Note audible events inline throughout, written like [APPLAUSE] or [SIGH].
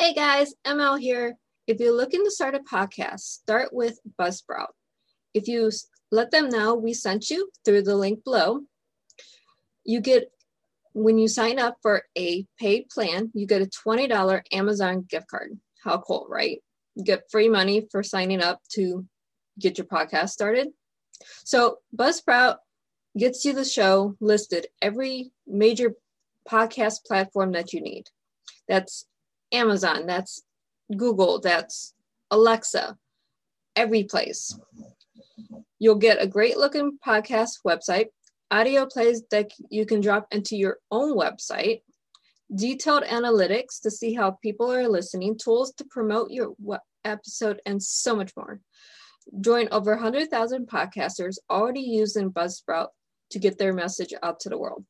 Hey guys, ML here. If you're looking to start a podcast, start with Buzzsprout. If you let them know we sent you through the link below, you get when you sign up for a paid plan, you get a $20 Amazon gift card. How cool, right? You get free money for signing up to get your podcast started. So, Buzzsprout gets you the show listed every major podcast platform that you need. That's Amazon, that's Google, that's Alexa, every place. You'll get a great looking podcast website, audio plays that you can drop into your own website, detailed analytics to see how people are listening, tools to promote your episode, and so much more. Join over 100,000 podcasters already using Buzzsprout to get their message out to the world.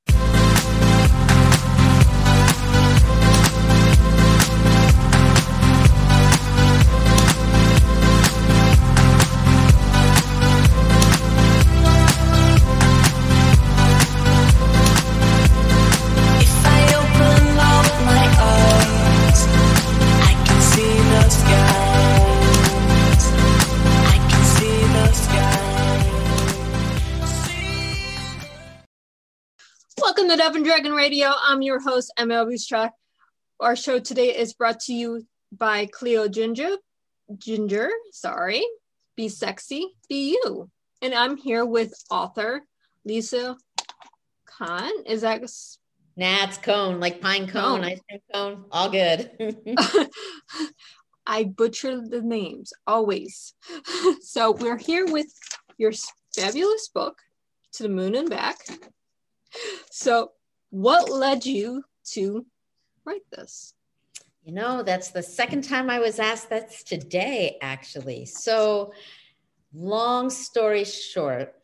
Welcome and Dragon Radio. I'm your host, ML Bootstrap. Our show today is brought to you by Chloe Ginger. Ginger, sorry. Be sexy, be you. And I'm here with author Lisa Khan. Is that Nah, it's cone, like pine cone, Cone. ice cream cone, all good. [LAUGHS] I butcher the names always. [LAUGHS] so we're here with your fabulous book, To the Moon and Back. So, what led you to write this? you know, that's the second time I was asked. That's today, actually. So, long story short,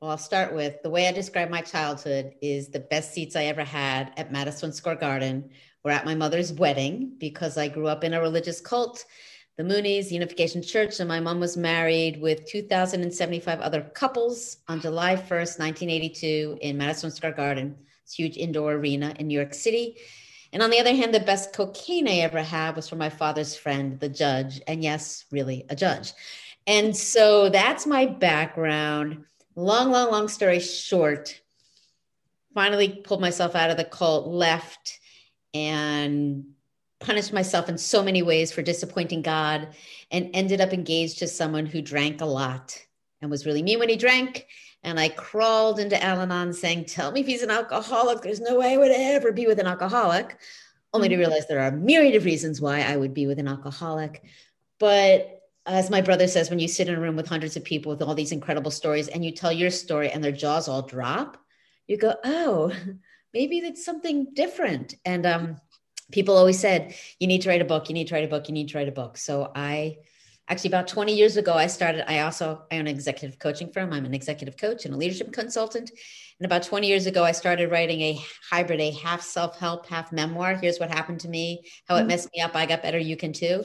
well, I'll start with the way I describe my childhood is the best seats I ever had at Madison Square Garden were at my mother's wedding because I grew up in a religious cult, the Moonies Unification Church, and my mom was married with 2,075 other couples on July 1st, 1982, in Madison Square Garden. It's huge indoor arena in New York City. And on the other hand, the best cocaine I ever had was from my father's friend, the judge. And yes, really a judge. And so that's my background. Long, long, long story short, finally pulled myself out of the cult, left, and punished myself in so many ways for disappointing God, and ended up engaged to someone who drank a lot and was really mean when he drank. And I crawled into Al Anon saying, Tell me if he's an alcoholic. There's no way I would ever be with an alcoholic, only to realize there are a myriad of reasons why I would be with an alcoholic. But as my brother says, when you sit in a room with hundreds of people with all these incredible stories and you tell your story and their jaws all drop, you go, Oh, [LAUGHS] maybe that's something different. And um, people always said, You need to write a book, you need to write a book, you need to write a book. So I actually about 20 years ago i started i also i own an executive coaching firm. I'm an executive coach and a leadership consultant. And about 20 years ago i started writing a hybrid a half self-help half memoir. Here's what happened to me how it Mhm. messed me up. I got better you can too.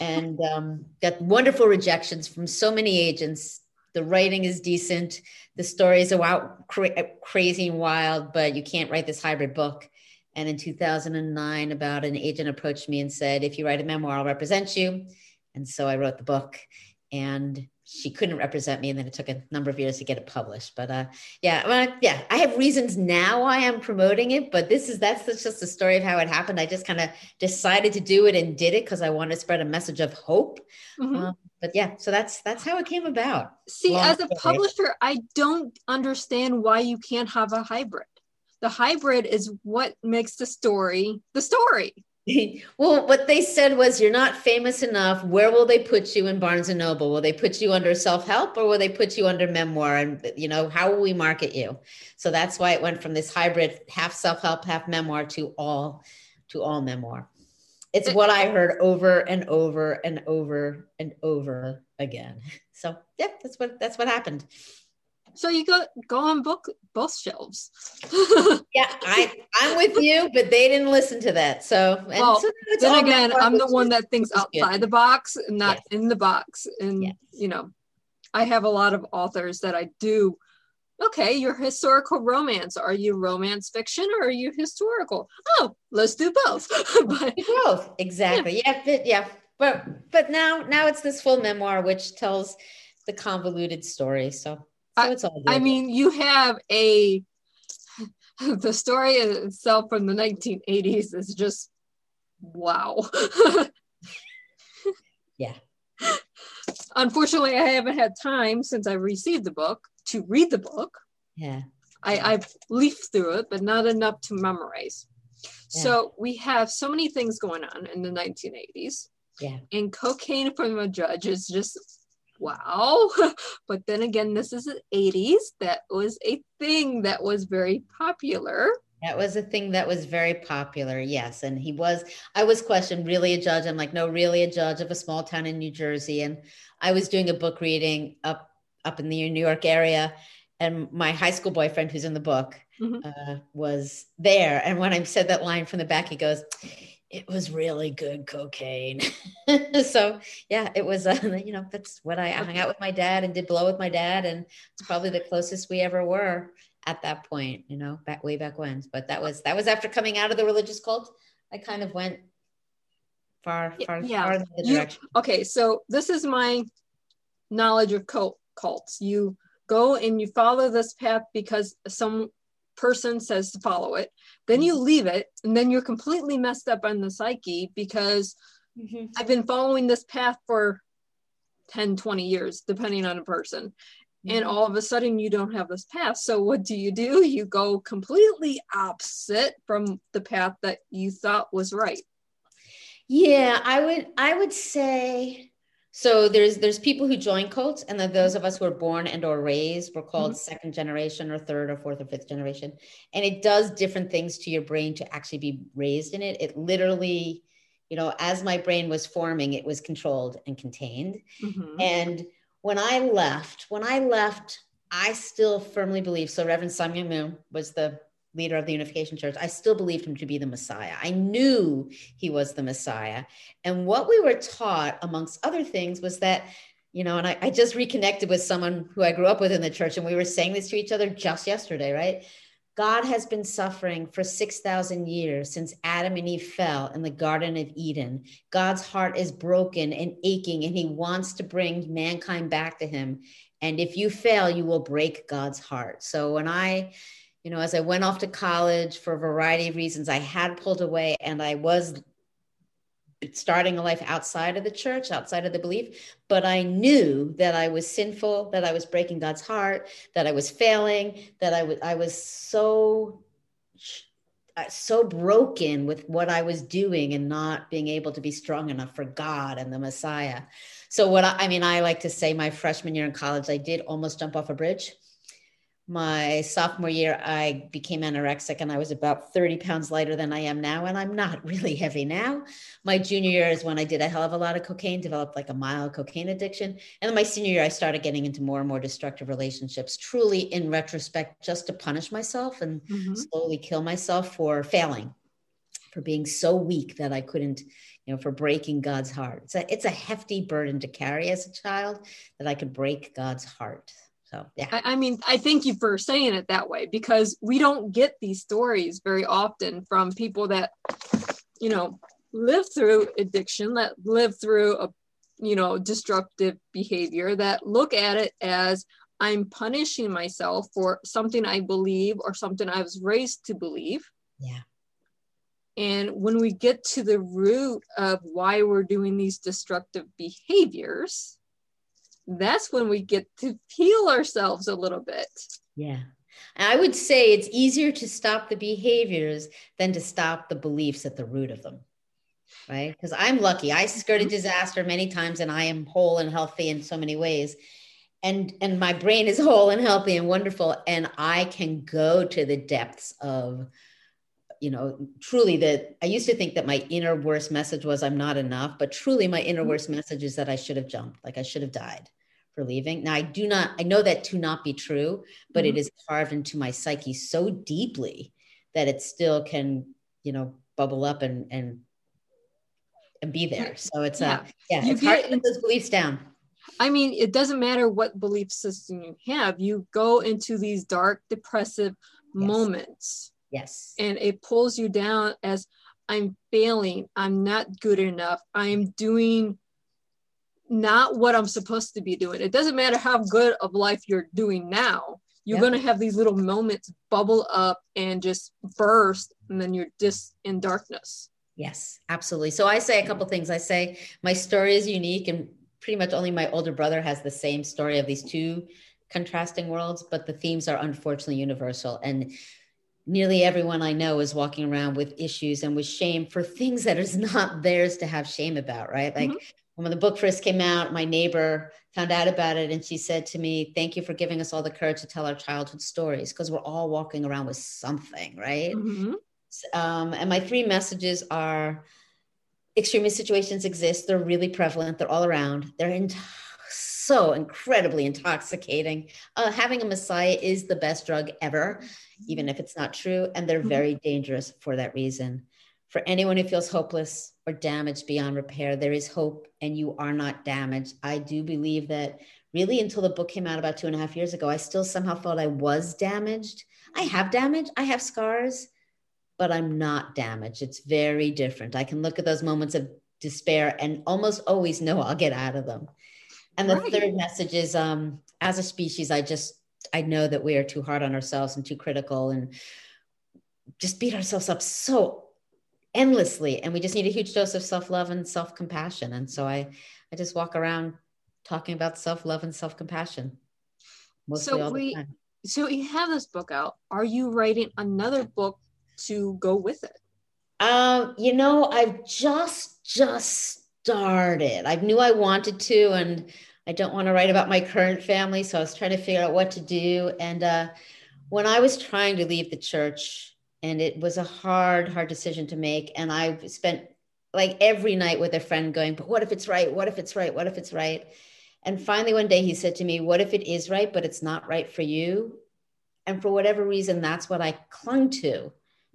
And um, got wonderful rejections from so many agents. The writing is decent. The stories are out cra- crazy and wild but you can't write this hybrid book and in 2009 about an agent approached me and said if you write a memoir i'll represent you and so I wrote the book and she couldn't represent me. And then it took a number of years to get it published. But uh, yeah, well, yeah, I have reasons now why I'm promoting it, but this is, that's just the story of how it happened. I just kind of decided to do it and did it because I wanted to spread a message of hope. Mhm. Um, but yeah, so that's, that's how it came about. See, long as a publisher, I don't understand why you can't have a hybrid. The hybrid is what makes the story the story. [LAUGHS] well, what they said was, you're not famous enough. Where will they put you in Barnes and Noble? Will they put you under self help or will they put you under memoir? And, you know, how will we market you? So that's why it went from this hybrid half self help, half memoir to all, to all memoir. it's what I heard over and over and over and over again. So yeah, that's what that's what happened. So you go go on book both shelves. [LAUGHS] Yeah, I I'm with you, but they didn't listen to that. So, and Well, so then again, I'm the one that thinks good. outside the box and not Yes. in the box. And Yes. you know, I have a lot of authors that I do. Okay, you're historical romance. Are you romance fiction or are you historical? Oh, let's do both. [LAUGHS] but growth exactly yeah but yeah but but now now it's this full memoir which tells the convoluted story so so all. I mean, you have a [LAUGHS] the story itself from the 1980s is just wow. [LAUGHS] Yeah. Unfortunately, I haven't had time since I received the book to read the book. yeah I, I've leafed through it, but not enough to memorize. Yeah. So we have so many things going on in the 1980s. Yeah. And cocaine from a judge is just wow. [LAUGHS] but then again, this is the 80s. That was a thing that was very popular. that was a thing that was very popular yes and he was i was questioned really a judge i'm like no really a judge of a small town in new jersey and i was doing a book reading up up in the new york area and my high school boyfriend who's in the book Mhm. uh, was there and when i said that line from the back he goes it was really good cocaine [LAUGHS] so yeah it was uh, [LAUGHS] you know that's what i hung out with my dad and did blow with my dad and it's probably the closest we ever were at that point you know back way back when but that was that was after coming out of the religious cult i kind of went far far yeah. far in the You- Okay, so this is my knowledge of cult cults. You go and you follow this path because some person says to follow it. Then you leave it, and then you're completely messed up on the psyche because Mhm. I've been following this path for 10, 20 years, depending on a person. And Mhm. all of a sudden, you don't have this path. So, what do you do? You go completely opposite from the path that you thought was right. Yeah, I would I would say so there's there's people who join cults and then those of us who are born and or raised we're called second generation or third or fourth or fifth generation and it does different things to your brain to actually be raised in it it literally you know as my brain was forming it was controlled and contained Mhm. and when I left, when I left, I still firmly believe. So Reverend Sun Myung Moon was the leader of the Unification Church. I still believed him to be the Messiah. I knew he was the Messiah. And what we were taught, amongst other things, was that, you know, and I, I just reconnected with someone who I grew up with in the church, and we were saying this to each other just yesterday, right? God has been suffering for 6,000 years since Adam and Eve fell in the Garden of Eden. God's heart is broken and aching, and He wants to bring mankind back to Him. And if you fail, you will break God's heart. So when I, you know, as I went off to college for a variety of reasons, I had pulled away and I was starting a life outside of the church, outside of the belief. But I knew that I was sinful, that I was breaking God's heart, that I was failing, that I was I was so so broken with what I was doing and not being able to be strong enough for God and the Messiah. So what I, I mean, I like to say my freshman year in college, I did almost jump off a bridge. My sophomore year, I became anorexic and I was about 30 pounds lighter than I am now. And I'm not [LAUGHS] really heavy now. My junior year is when I did a hell of a lot of cocaine, developed like a mild cocaine addiction. And then my senior year, I started getting into more and more destructive relationships, truly in retrospect, just to punish myself and Mhm. slowly kill myself for failing, for being so weak that I couldn't, you know, for breaking God's heart. It's a, it's a hefty burden to carry as a child that I could break God's heart. So, yeah. I, I mean, I thank you for saying it that way because we don't get these stories very often from people that, you know, live through addiction, that live through a, you know, destructive behavior, that look at it as I'm punishing myself for something I believe or something I was raised to believe. Yeah. And when we get to the root of why we're doing these destructive behaviors, that's when we get to heal ourselves a little bit. Yeah. I would say it's easier to stop the behaviors than to stop the beliefs at the root of them. Right. Because I'm lucky. I skirted disaster many times and I am whole and healthy in so many ways. And and my brain is [LAUGHS] whole and healthy and wonderful. And I can go to the depths of you know, truly that I used to think that my inner worst message was I'm not enough, but truly my inner Mhm. worst message is that I should have jumped, like I should have died for leaving. Now I do not, I know that to not be true, but it Mhm. is carved into my psyche so deeply that it still can, you know, bubble up and and and be there. So it's Yeah. uh yeah, You it's hard get to put those beliefs down. I mean, it doesn't matter what belief system you have, you go into these dark, depressive Yes. moments Yes. and it pulls you down as I'm failing, I'm not good enough, I'm doing not what I'm supposed to be doing. It doesn't matter how good of life you're doing now. You're Yep. going to have these little moments bubble up and just burst, and then you're just in darkness. Yes, absolutely. So I say a couple things. I say my story is unique, and pretty much only my older brother has the same story of these two contrasting worlds, but the themes are unfortunately universal. And nearly everyone I know is walking around with issues and with shame for things that is not theirs to have shame about, right? Like mm-hmm. When the book first came out, my neighbor found out about it and she said to me, Thank you for giving us all the courage to tell our childhood stories because we're all walking around with something, right? Mhm. um, and my three messages are extremist situations exist they're really prevalent they're all around they're in- so incredibly intoxicating uh, having a messiah is the best drug ever even if it's not true and they're Mhm. very dangerous for that reason for anyone who feels hopeless or damaged beyond repair there is hope and you are not damaged i do believe that really until the book came out about two and a half years ago i still somehow felt i was damaged i have damage i have scars but I'm not damaged. It's very different. I can look at those moments of despair and almost always know I'll get out of them. And the Right. third message is um, as a species, I just, I know that we are too hard on ourselves and too critical and just beat ourselves up so endlessly. And we just need a huge dose of self love and self compassion. And so I, I just walk around talking about self love and self compassion So we- time. So you have this book out. Are you writing another book to go with it? Um, you know, I've just just started. I knew I wanted to, and I don't want to write about my current family, so I was trying to figure out what to do. And uh, when I was trying to leave the church, and it was a hard, hard decision to make, and I spent like every night with a friend going, "But what if it's right? What if it's right? What if it's right?" And finally, one day he said to me, What if it is right, but it's not right for you? And for whatever reason, that's what I clung to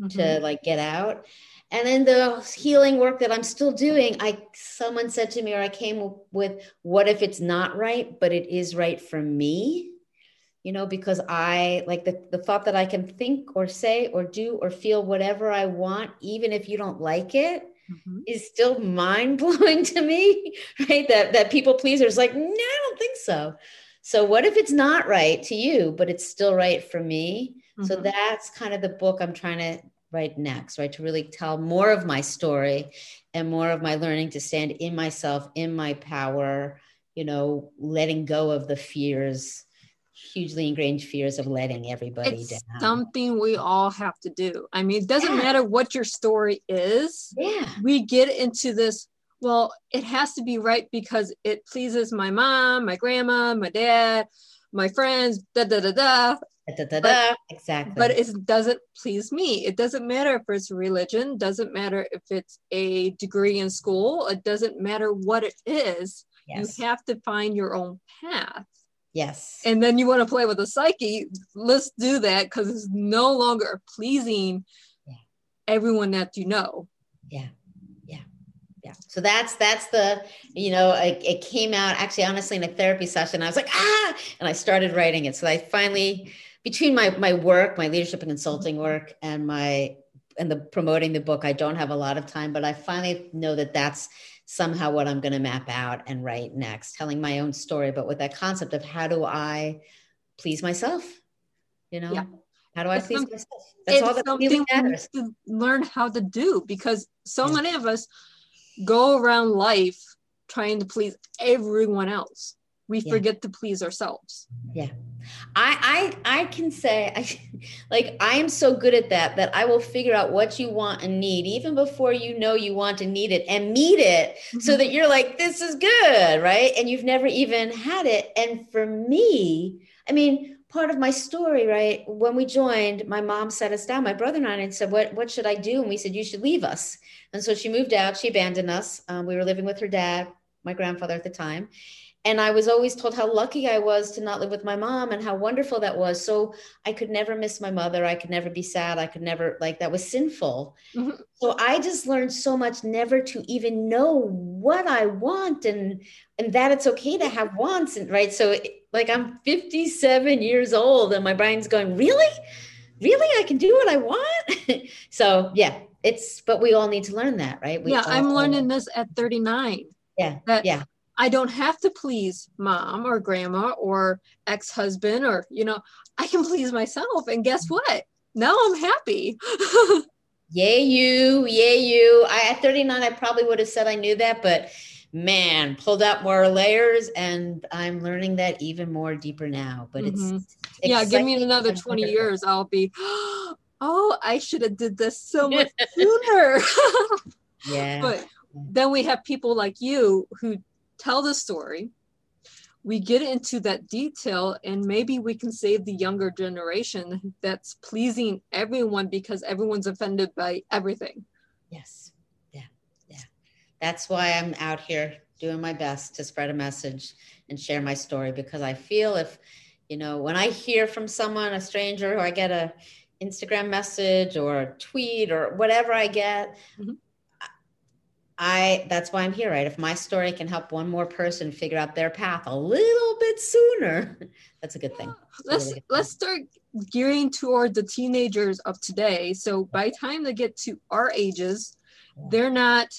to mm-hmm. like get out. And then the healing work that I'm still doing, I someone said to me, or I came with, What if it's not right, but it is right for me? You know, because I like the, the thought that I can think or say or do or feel whatever I want, even if you don't like it, Mhm. is still mind blowing [LAUGHS] to me, right? That that people pleasers like, no, I don't think so. So what if it's not right to you, but it's still right for me? So Mhm. that's kind of the book I'm trying to write next, right? To really tell more of my story and more of my learning to stand in myself, in my power, you know, letting go of the fears, hugely ingrained fears of letting everybody it's down. something we all have to do. I mean, it doesn't Yeah. matter what your story is. yeah. We get into this, well, it has to be right because it pleases my mom, my grandma, my dad, my friends, da da da da. Da, da, da, exactly. But it doesn't please me. It doesn't matter if it's religion, doesn't matter if it's a degree in school, it doesn't matter what it is. yes. You have to find your own path. Yes. and then you want to play with the psyche let's do that because it's no longer pleasing Yeah. everyone that you know. Yeah. Yeah. Yeah. So that's that's the you know it, it came out actually honestly in a therapy session. I was like ah! And i started writing it. So i finally between my my work my leadership and consulting work and my and the promoting the book i don't have a lot of time but i finally know that that's somehow what i'm going to map out and write next telling my own story but with that concept of how do i please myself you know Yeah. how do i It's please some- myself that's all that something really matters to learn how to do because so Yeah. many of us go around life trying to please everyone else we Yeah. forget to please ourselves Yeah. I I I can say [LAUGHS] I like I am so good at that that I will figure out what you want and need even before you know you want and need it and meet it so that you're like this is good, right? And you've never even had it. And for me, I mean, part of my story, right? When we joined, my mom sat us down, my brother and I, and said, "What what should I do?" And we said, "You should leave us." And so she moved out. She abandoned us. Um, we were living with her dad, my grandfather at the time, and I was always told how lucky I was to not live with my mom and how wonderful that was. So I could never miss my mother. I could never be sad. I could never like that was sinful. Mhm. So I just learned so much never to even know what I want and and that it's okay to have wants and right. So it- like I'm 57 years old and my brain's going, really? Really? I can do what I want? [LAUGHS] so yeah, it's but we all need to learn that, right? We yeah, I'm learning this at 39. Yeah. that yeah. I don't have to please mom or grandma or ex-husband or you know, I can please myself. And guess what? Now I'm happy. [LAUGHS] Yay you, yay you. I at 39, I probably would have said I knew that, but man, pulled out more layers and I'm learning that even more deeper now. But it's Mhm. yeah, give me another 20 years. I'll be, [GASPS] oh, I should have did this so [LAUGHS] much sooner. [LAUGHS] Yeah. but then we have people like you who tell the story. We get into that detail, and maybe we can save the younger generation that's pleasing everyone because everyone's offended by everything. Yes. Yeah. Yeah. That's why I'm out here doing my best to spread a message and share my story because I feel if, you know, when I hear from someone, a stranger, or I get a Instagram message or a tweet or whatever I get, Mhm. I that's why I'm here, right? If my story can help one more person figure out their path a little bit sooner, [LAUGHS] that's a good thing. Let's really good let's start gearing toward the teenagers of today. So by the time they get to our ages, they're not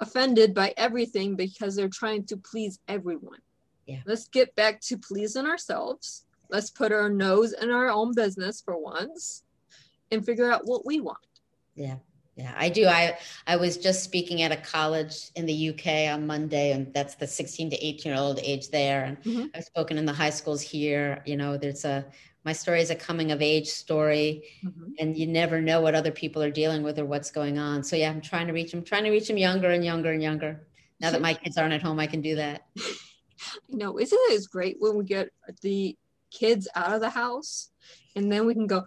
offended by everything because they're trying to please everyone. Yeah. Let's get back to pleasing ourselves. Let's put our nose in our own business for once and figure out what we want. Yeah, yeah, I do. I I was just speaking at a college in the UK on Monday, and that's the 16 to 18 year old age there. And Mhm. I've spoken in the high schools here. You know, there's a my story is a coming of age story, and you never know what other people are dealing with or what's going on. So yeah, I'm trying to reach them, trying to reach them younger and younger and younger. Now that my kids aren't at home, I can do that. [LAUGHS] You know, isn't it great when we get the kids out of the house and then we can go,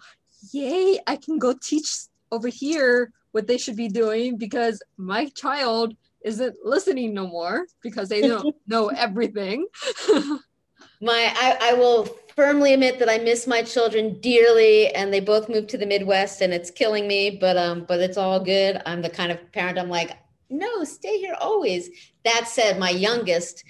yay, I can go teach over here what they should be doing because my child isn't listening no more because they don't [LAUGHS] know everything. [LAUGHS] My, I, I will firmly admit that I miss my children dearly, and they both moved to the Midwest, and it's killing me. But um, but it's all good. I'm the kind of parent. I'm like, no, stay here always. That said, my youngest,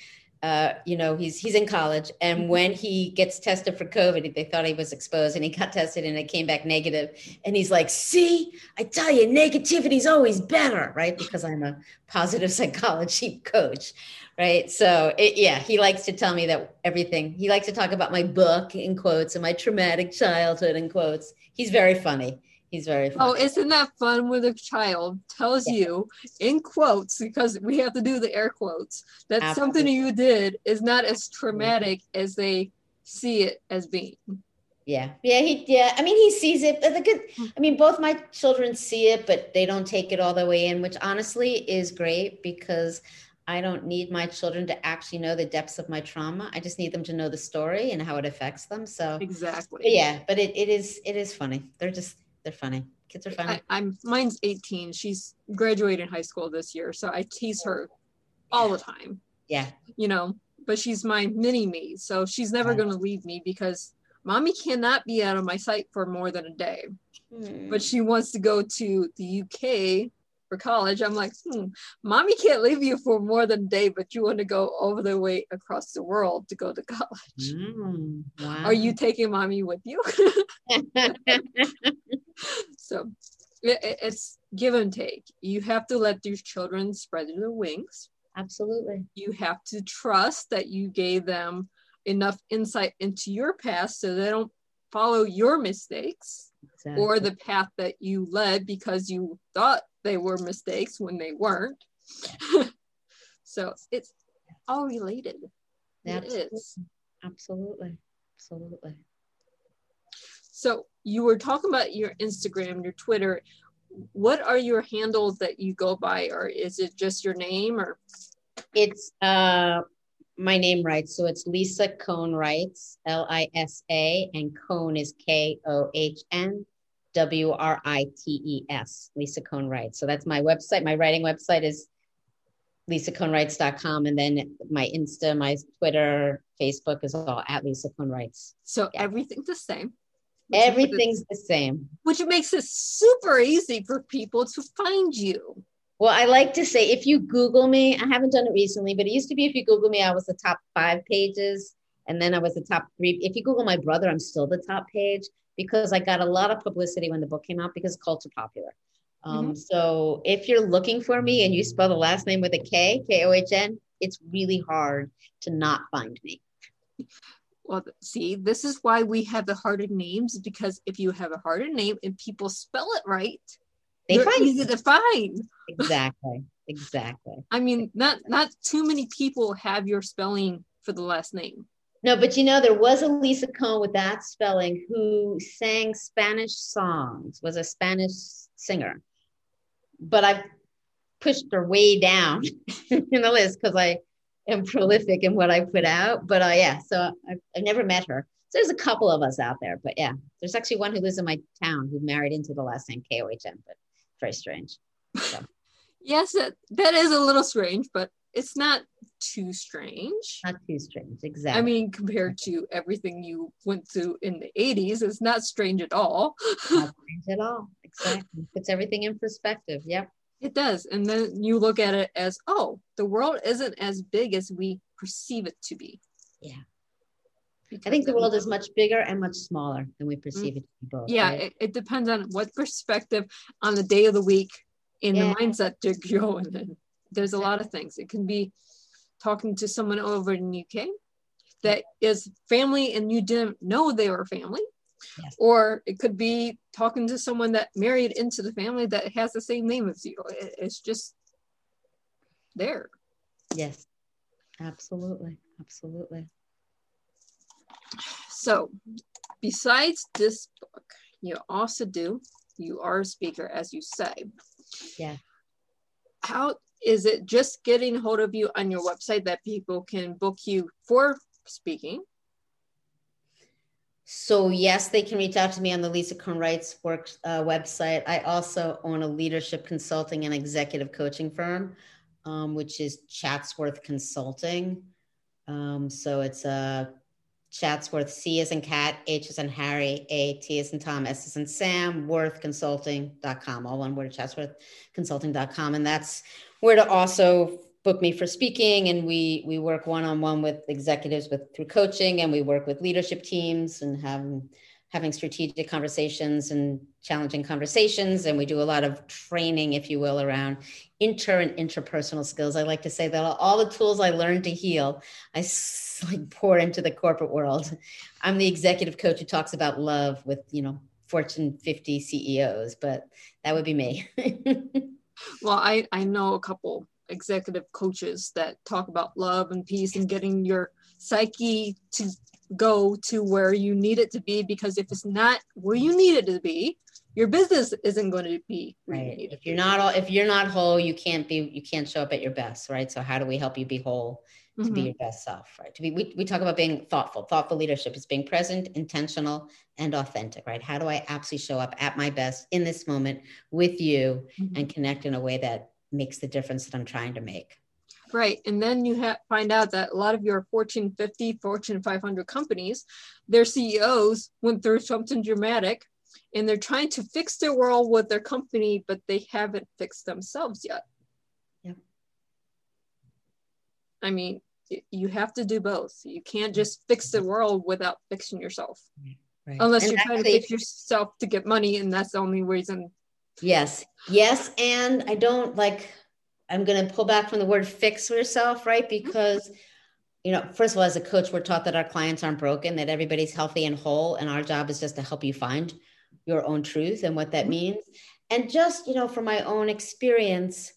uh, you know, he's he's in college, and when he gets tested for COVID, they thought he was exposed, and he got tested, and it came back negative. And he's like, see, I tell you, negativity's always better, right? Because I'm a positive [LAUGHS] psychology coach right so it, yeah he likes to tell me that everything he likes to talk about my book in quotes and my traumatic childhood in quotes he's very funny he's very oh, isn't that fun when a child? Tells Yeah. you in quotes, because we have to do the air quotes, that something you did is not as mm-hmm. traumatic as they see it as being. yeah. Yeah he yeah i mean he sees it but the good mm. i mean both my children see it but they don't take it all the way in which honestly is great because i don't need my children to actually know the depths of my trauma. I just need them to know the story and how it affects them so Exactly. but yeah but it, it is it is funny. They're just they're funny kids are funny I, I'm mine's 18. She's graduating high school this year, so I tease her all the time. yeah You know, but she's my mini me, so she's never Yeah. going to leave me because mommy cannot be out of my sight for more than a day. Hmm. But she wants to go to the UK for college. I'm like, hmm, mommy can't leave you for more than a day, but you want to go over the way across the world to go to college. Mm, wow. Are you taking mommy with you? [LAUGHS] so it, it- it's give and take. You have to let these children spread their wings. Absolutely. You have to trust that you gave them enough insight into your past so they don't follow your mistakes or the path that you led because you thought they were mistakes when they weren't. [LAUGHS] so it's all related. It Absolutely. Absolutely. Absolutely. So you were talking about your Instagram, your Twitter. What are your handles that you go by, or is it just your name? Or It's uh my name right. So it's Lisa Kohn Writes, L I S A, and Kohn is K O H N W R I T E S. Lisa Kohn Writes. So that's my website. My writing website is lisakohnwrites.com. And then my Insta, my Twitter, Facebook is all at Lisa Kohn Writes. So Yeah. everything's the same. Everything's the same. which makes it super easy for people to find you. Well, I like to say if you Google me, I haven't done it recently, but it used to be if you Google me, I was the top five pages. And then I was the top three. If you Google my brother, I'm still the top page because I got a lot of publicity when the book came out because culture popular. Um, So if you're looking for me and you spell the last name with a K, K O H N, it's really hard to not find me. Well, see, this is why we have the harder names because if you have a harder name and people spell it right, They find easy to find. exactly, exactly. I mean, not not too many people have your spelling for the last name. No, but you know, there was a Lisa Kohn with that spelling who sang Spanish songs, was a Spanish singer. But I pushed her way down [LAUGHS] in the list because I am prolific in what I put out. But uh, yeah, so I've, I've never met her. So there's a couple of us out there. But yeah, there's actually one who lives in my town who married into the last name K O H N, but very strange. So, [LAUGHS] Yes, that, that is a little strange, but it's not too strange. not too strange. Exactly. I mean, compared to everything you went through in the 80s, it's not strange at all. [LAUGHS] not strange at all. Exactly. Puts everything in perspective. Yep. It does. And then you look at it as, oh, the world isn't as big as we perceive it to be. Yeah. I think the world is much bigger and much smaller than we perceive it to be both. Yeah, right? it, it depends on what perspective on the day of the week in Yeah. the mindset you're going in. There's a lot of things. It can be talking to someone over in UK that is family and you didn't know they were family. Yes. Or it could be talking to someone that married into the family that has the same name as you. It's just there. Yes. Absolutely. Absolutely. So, besides this book, you also do, you are a speaker, as you say. Yeah. How is it just getting hold of you on your website that people can book you for speaking? So yes, they can reach out to me on the Lisa Kohn Writes work uh, website. I also own a leadership consulting and executive coaching firm, um, which is Chatsworth Consulting. Um, so it's a Chatsworth C as in cat, H as in Harry, A T as in Tom, S as in Sam, Worth Consulting.com, all one word, Chatsworth Consulting.com. And that's where to also book me for speaking. And we we work one-on-one with executives with through coaching and we work with leadership teams and have having strategic conversations and challenging conversations. And we do a lot of training, if you will, around inter and interpersonal skills. I like to say that all the tools I learned to heal, i like pour into the corporate world. I'm the executive coach who talks about love with, you know, Fortune 50 CEOs, but that would be me. [LAUGHS] Well, I, I know a couple executive coaches that talk about love and peace and getting your psyche to go to where you need it to be because if it's not where you need it to be, your business isn't going to be right. If you're not all, if you're not whole, you can't be, you can't show up at your best, right? So how do we help you be whole? To be Mhm. your best self, right? To be, we, we talk about being thoughtful. Thoughtful leadership is being present, intentional, and authentic, right? How do I absolutely show up at my best in this moment with you Mhm. and connect in a way that makes the difference that I'm trying to make? Right. And then you ha- find out that a lot of your Fortune 50, Fortune 500 companies, their CEOs went through something dramatic and they're trying to fix their world with their company, but they haven't fixed themselves yet. Yeah. I mean, you have to do both. You can't mm-hmm. just fix the world without fixing yourself, Right. unless And you're trying to fix yourself to get money, and that's the only reason. Yes, yes, and I don't like. I'm going to pull back from the word "fix" yourself, right? Mm-hmm. Because, you know, first of all, as a coach, we're taught that our clients aren't broken, that everybody's healthy and whole, and our job is just to help you find your own truth and what that mm-hmm. means. And just, you know, from my own experience,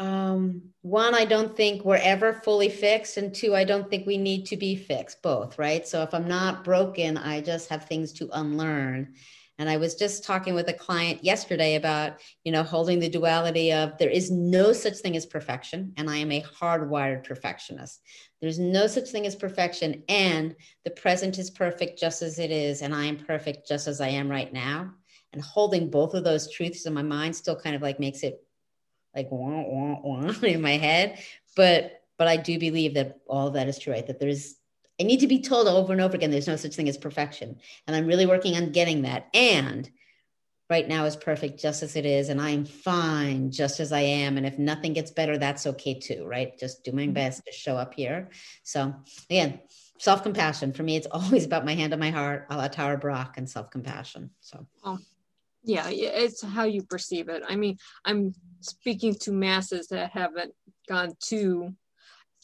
um, one, I don't think we're ever fully fixed, and two, I don't think we need to be fixed. Both, right? So if I'm not broken, I just have things to unlearn. And I was just talking with a client yesterday about, you know, holding the duality of there is no such thing as perfection. And I am a hardwired perfectionist. There's no such thing as perfection. And the present is perfect just as it is. And I am perfect just as I am right now. And holding both of those truths in my mind still kind of like makes it like wah, wah, wah [LAUGHS] in my head. But but I do believe that all of that is true, right? That there's I need to be told over and over again there's no such thing as perfection. And I'm really working on getting that. And right now is perfect just as it is. And I am fine just as I am. And if nothing gets better, that's okay too, right? Just do my Mm-hmm. best to show up here. So again, self compassion for me, it's [LAUGHS] always about my hand on my heart, a la Tara Brach, and self compassion. So yeah yeah, it's how you perceive it i mean i'm speaking to masses that haven't gone to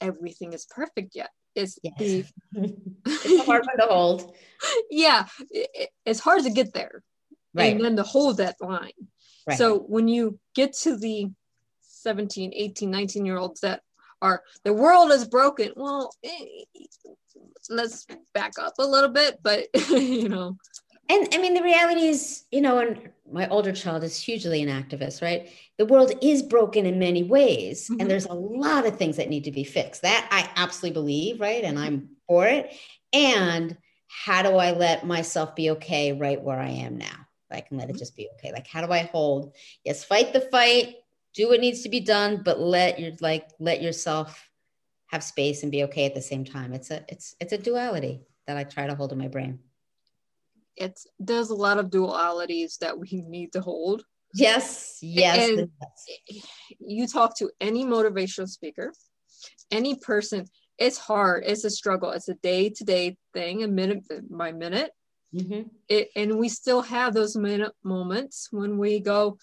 everything is perfect yet it's yes. the [LAUGHS] it's hard one to hold. [LAUGHS] yeah it- it- it's hard to get there Right. and then to hold that line right. so when you get to the 17 18 19 year olds that are the world is broken well eh, let's back up a little bit but [LAUGHS] you know And I mean, the reality is, you know, and my older child is hugely an activist, right? The world is broken in many ways, Mhm. and there's a lot of things that need to be fixed. That I absolutely believe, right? And I'm for it. And how do I let myself be okay right where I am now? I can let it just be okay. Like, how do I hold? Yes, fight the fight, do what needs to be done, but let your like let yourself have space and be okay at the same time. It's a it's it's a duality that I try to hold in my brain. It's there's a lot of dualities that we need to hold Yes, yes, And- yes. you talk to any motivational speaker any person it's hard it's a struggle it's a day-to-day thing a minute by minute Mhm. it, and we still have those minute moments when we go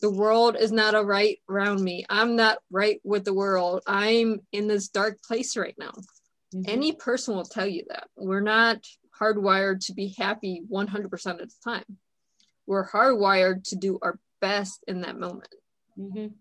the world is not a right around me i'm not right with the world i'm in this dark place right now Mhm. any person will tell you that we're not hardwired to be happy 100% of the time we're hardwired to do our best in that moment Mhm.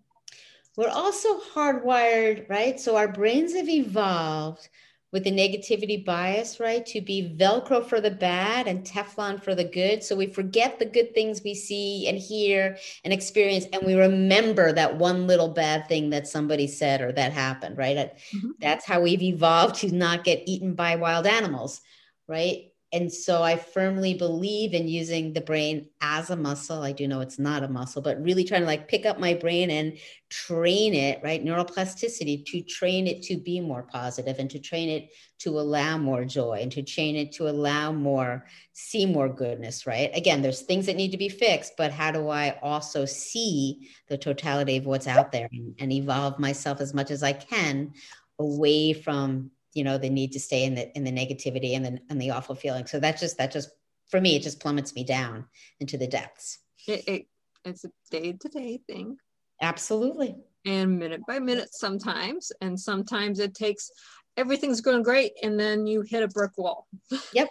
We're also hardwired, right? So our brains have evolved with the negativity bias, right? To be Velcro for the bad and Teflon for the good. So we forget the good things we see and hear and experience, and we remember that one little bad thing that somebody said or that happened, right? Mhm. That's how we've evolved to not get eaten by wild animals, right? And so I firmly believe in using the brain as a muscle. I do know it's not a muscle, but really trying to like pick up my brain and train it, right? Neuroplasticity to train it to be more positive and to train it to allow more joy and to train it to allow more, see more goodness, right? Again, there's things that need to be fixed, but how do I also see the totality of what's out there and, and evolve myself as much as I can away from you know the need to stay in the in the negativity and the and the awful feeling. So that just that just for me it just plummets me down into the depths. It, it, it's a day-to-day thing. Absolutely. And minute by minute sometimes and sometimes it takes everything's going great and then you hit a brick wall. [LAUGHS] Yep.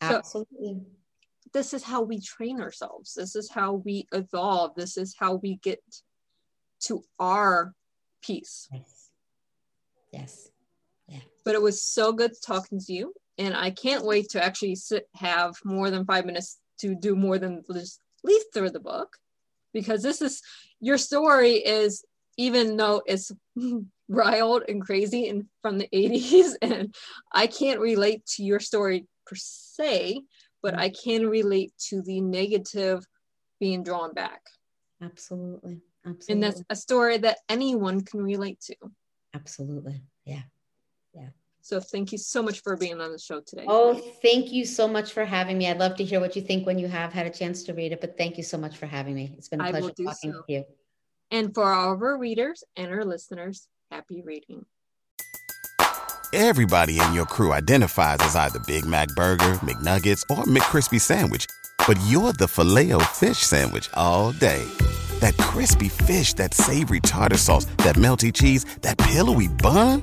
Absolutely. this is how we train ourselves. This is how we evolve. This is how we get to our peace. Yes. Yes but it was so good talking to you and i can't wait to actually sit have more than five minutes to do more than just leaf through the book because this is your story is even though it's [LAUGHS] wild and crazy and from the 80s [LAUGHS] and i can't relate to your story per se but i can relate to the negative being drawn back. Absolutely. Absolutely and that's a story that anyone can relate to. Absolutely. Yeah so thank you so much for being on the show today oh thank you so much for having me i'd love to hear what you think when you have had a chance to read it but thank you so much for having me it's been a I will pleasure do talking so. with you And for all of our readers and our listeners, happy reading. Everybody in your crew identifies as either Big Mac Burger, McNuggets, or McCrispy Sandwich. But you're the filet fish Sandwich all day. That crispy fish, that savory tartar sauce, that melty cheese, that pillowy bun.